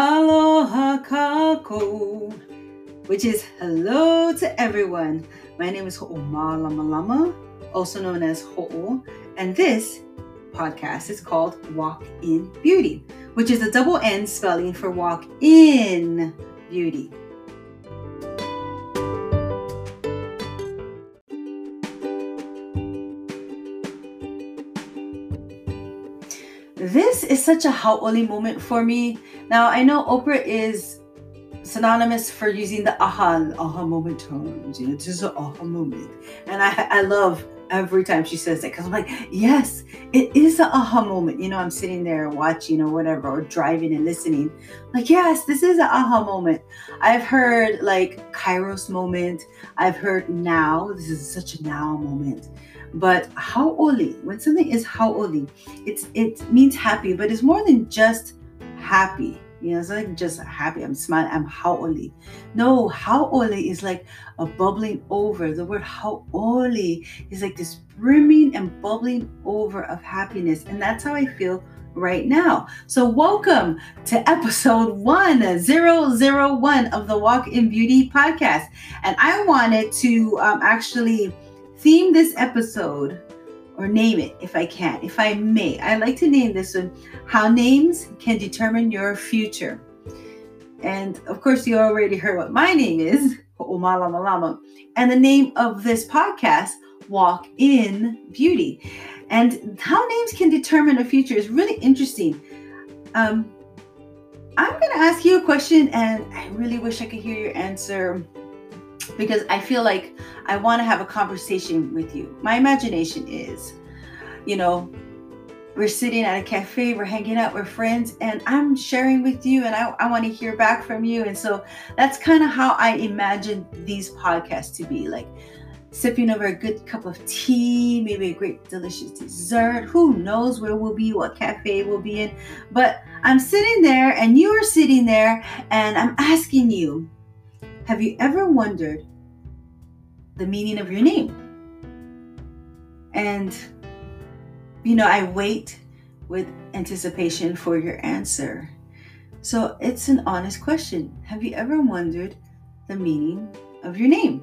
Aloha kākou, which is hello to everyone. My name is Ho'omalamalama, also known as Ho'o, and this podcast is called Walk in Beauty, which is a double N spelling for walk in beauty. This is such a hau'oli moment for me. Now, I know Oprah is synonymous for using the aha, aha moment tones. You know, this is an aha moment. And I, I love every time she says that because I'm like, yes, it is an aha moment. You know, I'm sitting there watching or whatever, or driving and listening. Like, yes, this is an aha moment. I've heard like Kairos moment. I've heard now. This is such a now moment. But hau'oli, when something is hau'oli, it's it means happy, but it's more than just happy. You know, it's like just happy. I'm smiling. I'm hau'oli. No, hau'oli is like a bubbling over. The word hau'oli is like this brimming and bubbling over of happiness. And that's how I feel right now. So, welcome to episode 1001 of the Walk in Beauty podcast. And I wanted to um, actually theme this episode or name it if I can, if I may. I like to name this one How Names Can Determine Your Future. And of course, you already heard what my name is, Ho'omalamalama, and the name of this podcast, Walk in Beauty. And how names can determine a future is really interesting. Um, I'm going to ask you a question, and I really wish I could hear your answer because I feel like I want to have a conversation with you. My imagination is, you know, we're sitting at a cafe, we're hanging out, we're friends, and I'm sharing with you, and I, I want to hear back from you. And so that's kind of how I imagine these podcasts to be like sipping over a good cup of tea, maybe a great delicious dessert. Who knows where we'll be, what cafe we'll be in. But I'm sitting there, and you are sitting there, and I'm asking you have you ever wondered the meaning of your name? And, you know, I wait with anticipation for your answer. So it's an honest question. Have you ever wondered the meaning of your name?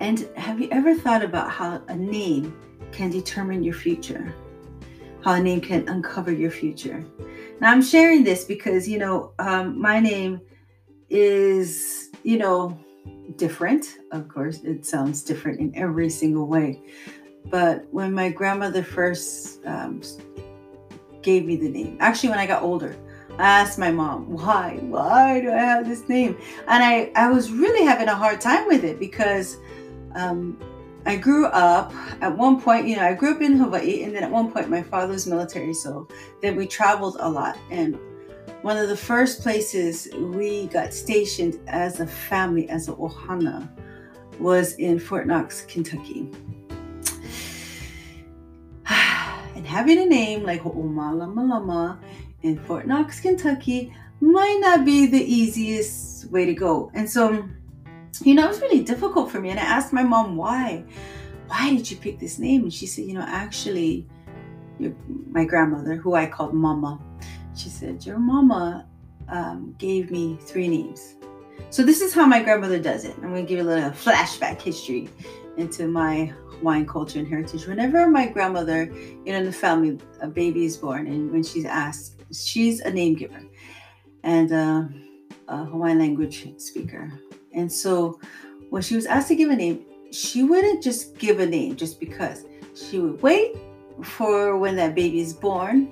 And have you ever thought about how a name can determine your future? How a name can uncover your future? Now, I'm sharing this because, you know, um, my name is, you know, different. Of course, it sounds different in every single way. But when my grandmother first um, gave me the name, actually, when I got older, I asked my mom, why? Why do I have this name? And I, I was really having a hard time with it because um, I grew up at one point, you know, I grew up in Hawaii, and then at one point, my father was military, so then we traveled a lot. And one of the first places we got stationed as a family, as a ohana, was in Fort Knox, Kentucky. and having a name like Ho'omalamalama in Fort Knox, Kentucky might not be the easiest way to go. And so, you know, it was really difficult for me. And I asked my mom why. Why did you pick this name? And she said, you know, actually, my grandmother, who I called Mama, she said, Your mama um, gave me three names. So, this is how my grandmother does it. I'm going to give you a little flashback history into my Hawaiian culture and heritage. Whenever my grandmother, you know, in the family, a baby is born, and when she's asked, she's a name giver and uh, a Hawaiian language speaker. And so, when she was asked to give a name, she wouldn't just give a name just because. She would wait for when that baby is born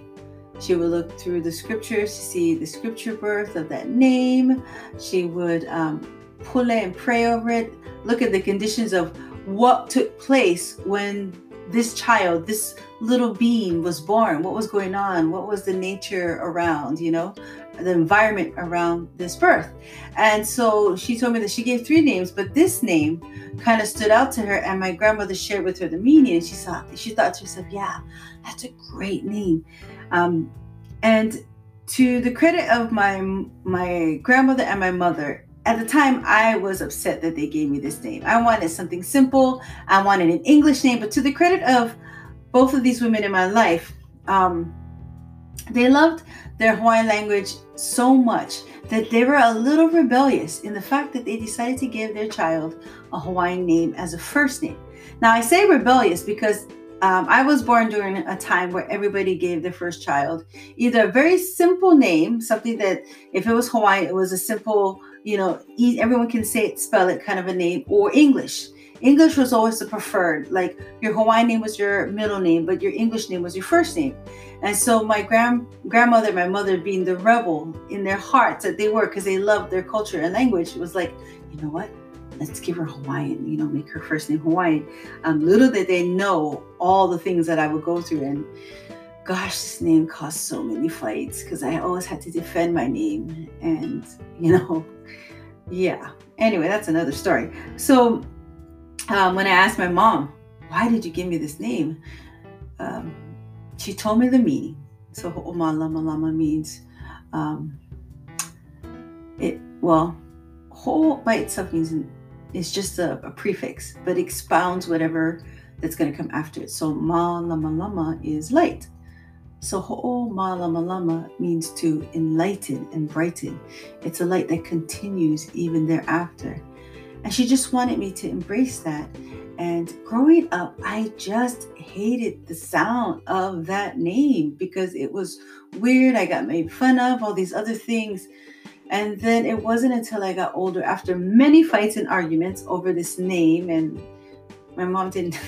she would look through the scriptures to see the scripture birth of that name. She would um, pull it and pray over it, look at the conditions of what took place when this child, this little being was born, what was going on, what was the nature around, you know, the environment around this birth. And so she told me that she gave three names, but this name kind of stood out to her. And my grandmother shared with her the meaning. And she thought, she thought to herself, yeah, that's a great name. Um, and to the credit of my my grandmother and my mother, at the time I was upset that they gave me this name. I wanted something simple. I wanted an English name. But to the credit of both of these women in my life, um, They loved their Hawaiian language so much that they were a little rebellious in the fact that they decided to give their child a Hawaiian name as a first name. Now, I say rebellious because um, I was born during a time where everybody gave their first child either a very simple name, something that if it was Hawaiian, it was a simple, you know, everyone can say it, spell it kind of a name, or English. English was always the preferred. Like your Hawaiian name was your middle name, but your English name was your first name. And so my grand grandmother, my mother, being the rebel in their hearts that they were, because they loved their culture and language, was like, you know what? Let's give her Hawaiian. You know, make her first name Hawaiian. Um, little did they know all the things that I would go through. And gosh, this name caused so many fights because I always had to defend my name. And you know, yeah. Anyway, that's another story. So um, when I asked my mom, why did you give me this name? Um, she told me the meaning. So Ho'omalamalama means um, it, well, ho by itself means it's just a, a, prefix, but expounds whatever that's going to come after it. So ma lama lama is light. So ho'o oh, ma lama lama means to enlighten and brighten. It's a light that continues even thereafter. And she just wanted me to embrace that. And growing up, I just hated the sound of that name because it was weird. I got made fun of, all these other things. And then it wasn't until I got older, after many fights and arguments over this name, and my mom didn't,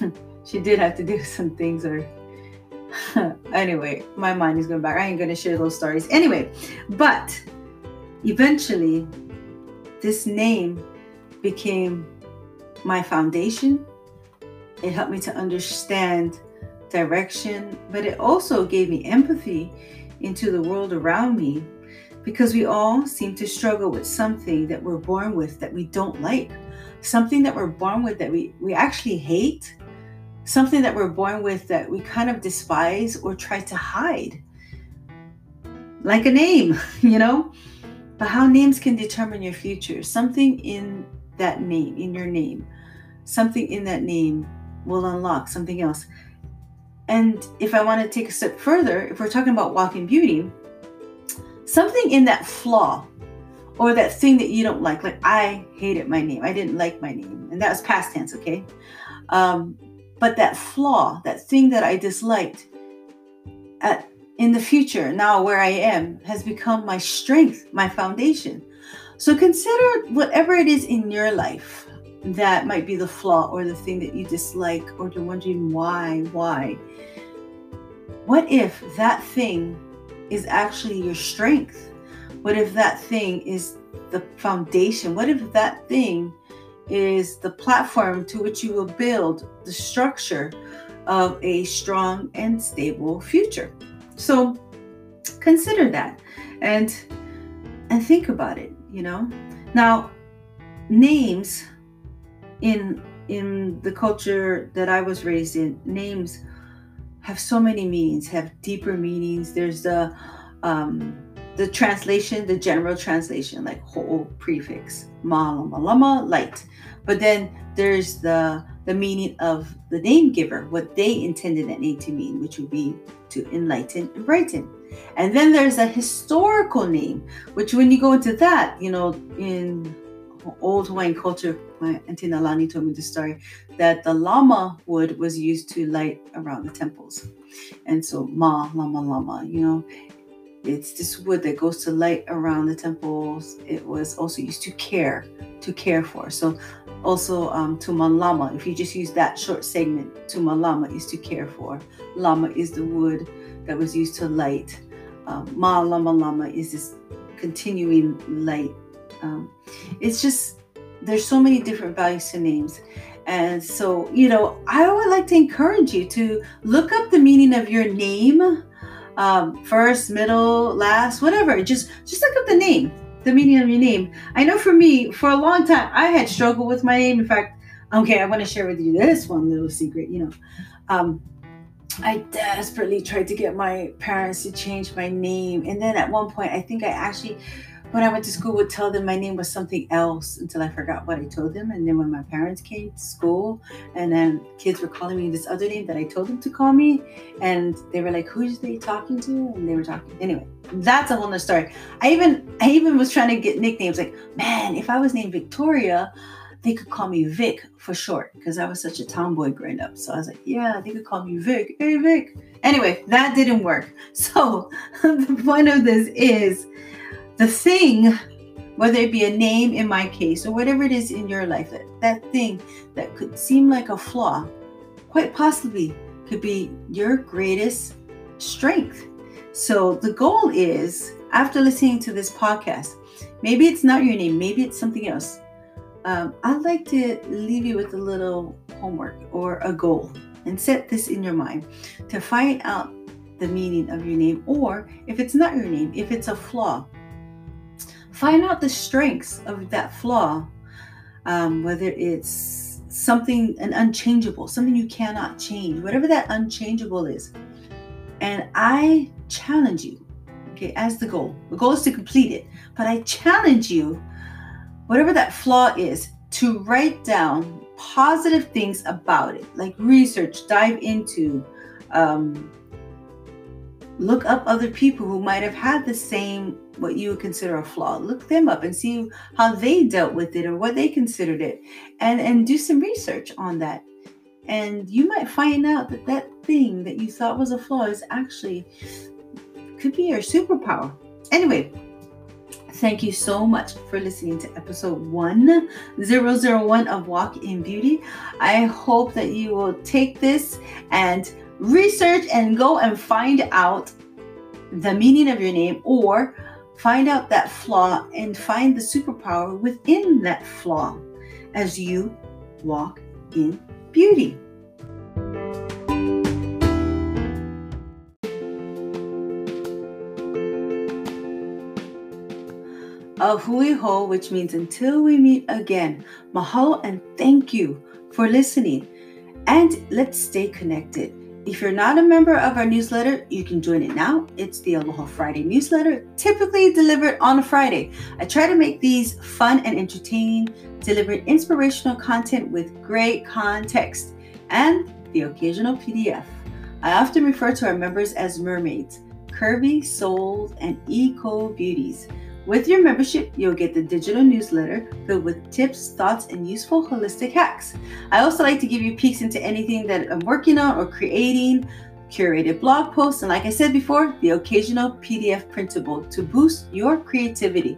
she did have to do some things or anyway, my mind is going back. I ain't going to share those stories. Anyway, but eventually this name became my foundation. It helped me to understand direction, but it also gave me empathy into the world around me because we all seem to struggle with something that we're born with that we don't like, something that we're born with that we, we actually hate, something that we're born with that we kind of despise or try to hide. Like a name, you know? but how names can determine your future. Something in that name, in your name, something in that name will unlock something else. And if I want to take a step further, if we're talking about walking beauty, something in that flaw or that thing that you don't like, like I hated my name, I didn't like my name, and that was past tense, okay? Um, but that flaw, that thing that I disliked, at in the future, now where I am, has become my strength, my foundation. So consider whatever it is in your life that might be the flaw or the thing that you dislike or you're wondering why, why. What if that thing is actually your strength? What if that thing is the foundation? What if that thing is the platform to which you will build the structure of a strong and stable future? So consider that and and think about it, you know. Now, names in in the culture that I was raised in, names have so many meanings, have deeper meanings. There's the um, the translation, the general translation, like ho prefix, ma lama lama, light. But then there's the the meaning of the name giver, what they intended that name to mean, which would be to enlighten and brighten. And then there's a historical name, which when you go into that, you know, in old Hawaiian culture, my auntie Nalani told me the story that the lama wood was used to light around the temples. And so ma, lama, lama, you know, it's this wood that goes to light around the temples. It was also used to care, to care for. So also um, Tuman Lama, if you just use that short segment, Tuman Lama is to care for. Lama is the wood that was used to light. Um, Ma Lama Lama is this continuing light. Um, it's just, there's so many different values to names. And so, you know, I would like to encourage you to look up the meaning of your name, um, first, middle, last, whatever. Just, just look up the name the meaning of your name. I know for me, for a long time, I had struggled with my name. In fact, okay, I want to share with you this one little secret. You know, um, I desperately tried to get my parents to change my name, and then at one point, I think I actually when I went to school would tell them my name was something else until I forgot what I told them. And then when my parents came to school and then kids were calling me this other name that I told them to call me, and they were like, Who's they talking to? And they were talking anyway. That's a whole nother story. I even I even was trying to get nicknames like, man, if I was named Victoria, they could call me Vic for short because I was such a tomboy growing up. So I was like, yeah, they could call me Vic. Hey, Vic. Anyway, that didn't work. So the point of this is the thing, whether it be a name in my case or whatever it is in your life, that, that thing that could seem like a flaw, quite possibly could be your greatest strength. So the goal is after listening to this podcast, maybe it's not your name, maybe it's something else. Um, I'd like to leave you with a little homework or a goal and set this in your mind to find out the meaning of your name, or if it's not your name, if it's a flaw, Find out the strengths of that flaw, um, whether it's something an unchangeable, something you cannot change, whatever that unchangeable is. And I challenge you, okay, as the goal. The goal is to complete it, but I challenge you, whatever that flaw is, to write down positive things about it, like research, dive into, um, look up other people who might have had the same what you would consider a flaw. Look them up and see how they dealt with it or what they considered it and and do some research on that. And you might find out that that thing that you thought was a flaw is actually could be your superpower. Anyway Thank you so much for listening to episode 1001 of Walk in Beauty. I hope that you will take this and research and go and find out the meaning of your name or find out that flaw and find the superpower within that flaw as you walk in beauty. A hui ho, which means until we meet again. Mahalo and thank you for listening. And let's stay connected. If you're not a member of our newsletter, you can join it now. It's the Aloha Friday newsletter, typically delivered on a Friday. I try to make these fun and entertaining, deliver inspirational content with great context, and the occasional PDF. I often refer to our members as mermaids, curvy souls, and eco beauties. With your membership, you'll get the digital newsletter filled with tips, thoughts, and useful holistic hacks. I also like to give you peeks into anything that I'm working on or creating, curated blog posts, and like I said before, the occasional PDF printable to boost your creativity.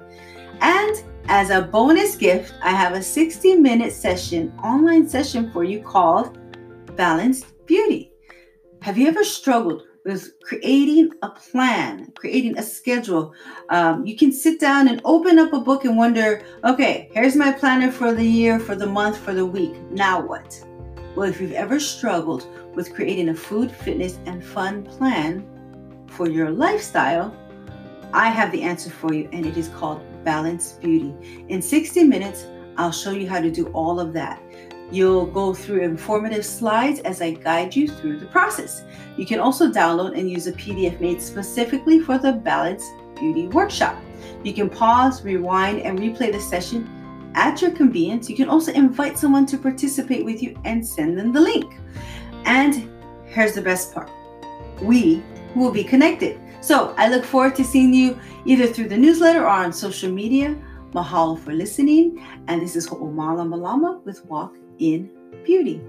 And as a bonus gift, I have a 60 minute session, online session for you called Balanced Beauty. Have you ever struggled was creating a plan, creating a schedule. Um, you can sit down and open up a book and wonder, okay, here's my planner for the year, for the month, for the week. Now what? Well, if you've ever struggled with creating a food, fitness, and fun plan for your lifestyle, I have the answer for you, and it is called Balanced Beauty. In 60 minutes, I'll show you how to do all of that. You'll go through informative slides as I guide you through the process. You can also download and use a PDF made specifically for the Balanced Beauty Workshop. You can pause, rewind, and replay the session at your convenience. You can also invite someone to participate with you and send them the link. And here's the best part we will be connected. So I look forward to seeing you either through the newsletter or on social media. Mahalo for listening. And this is Ho'omalamalama with Walk in beauty.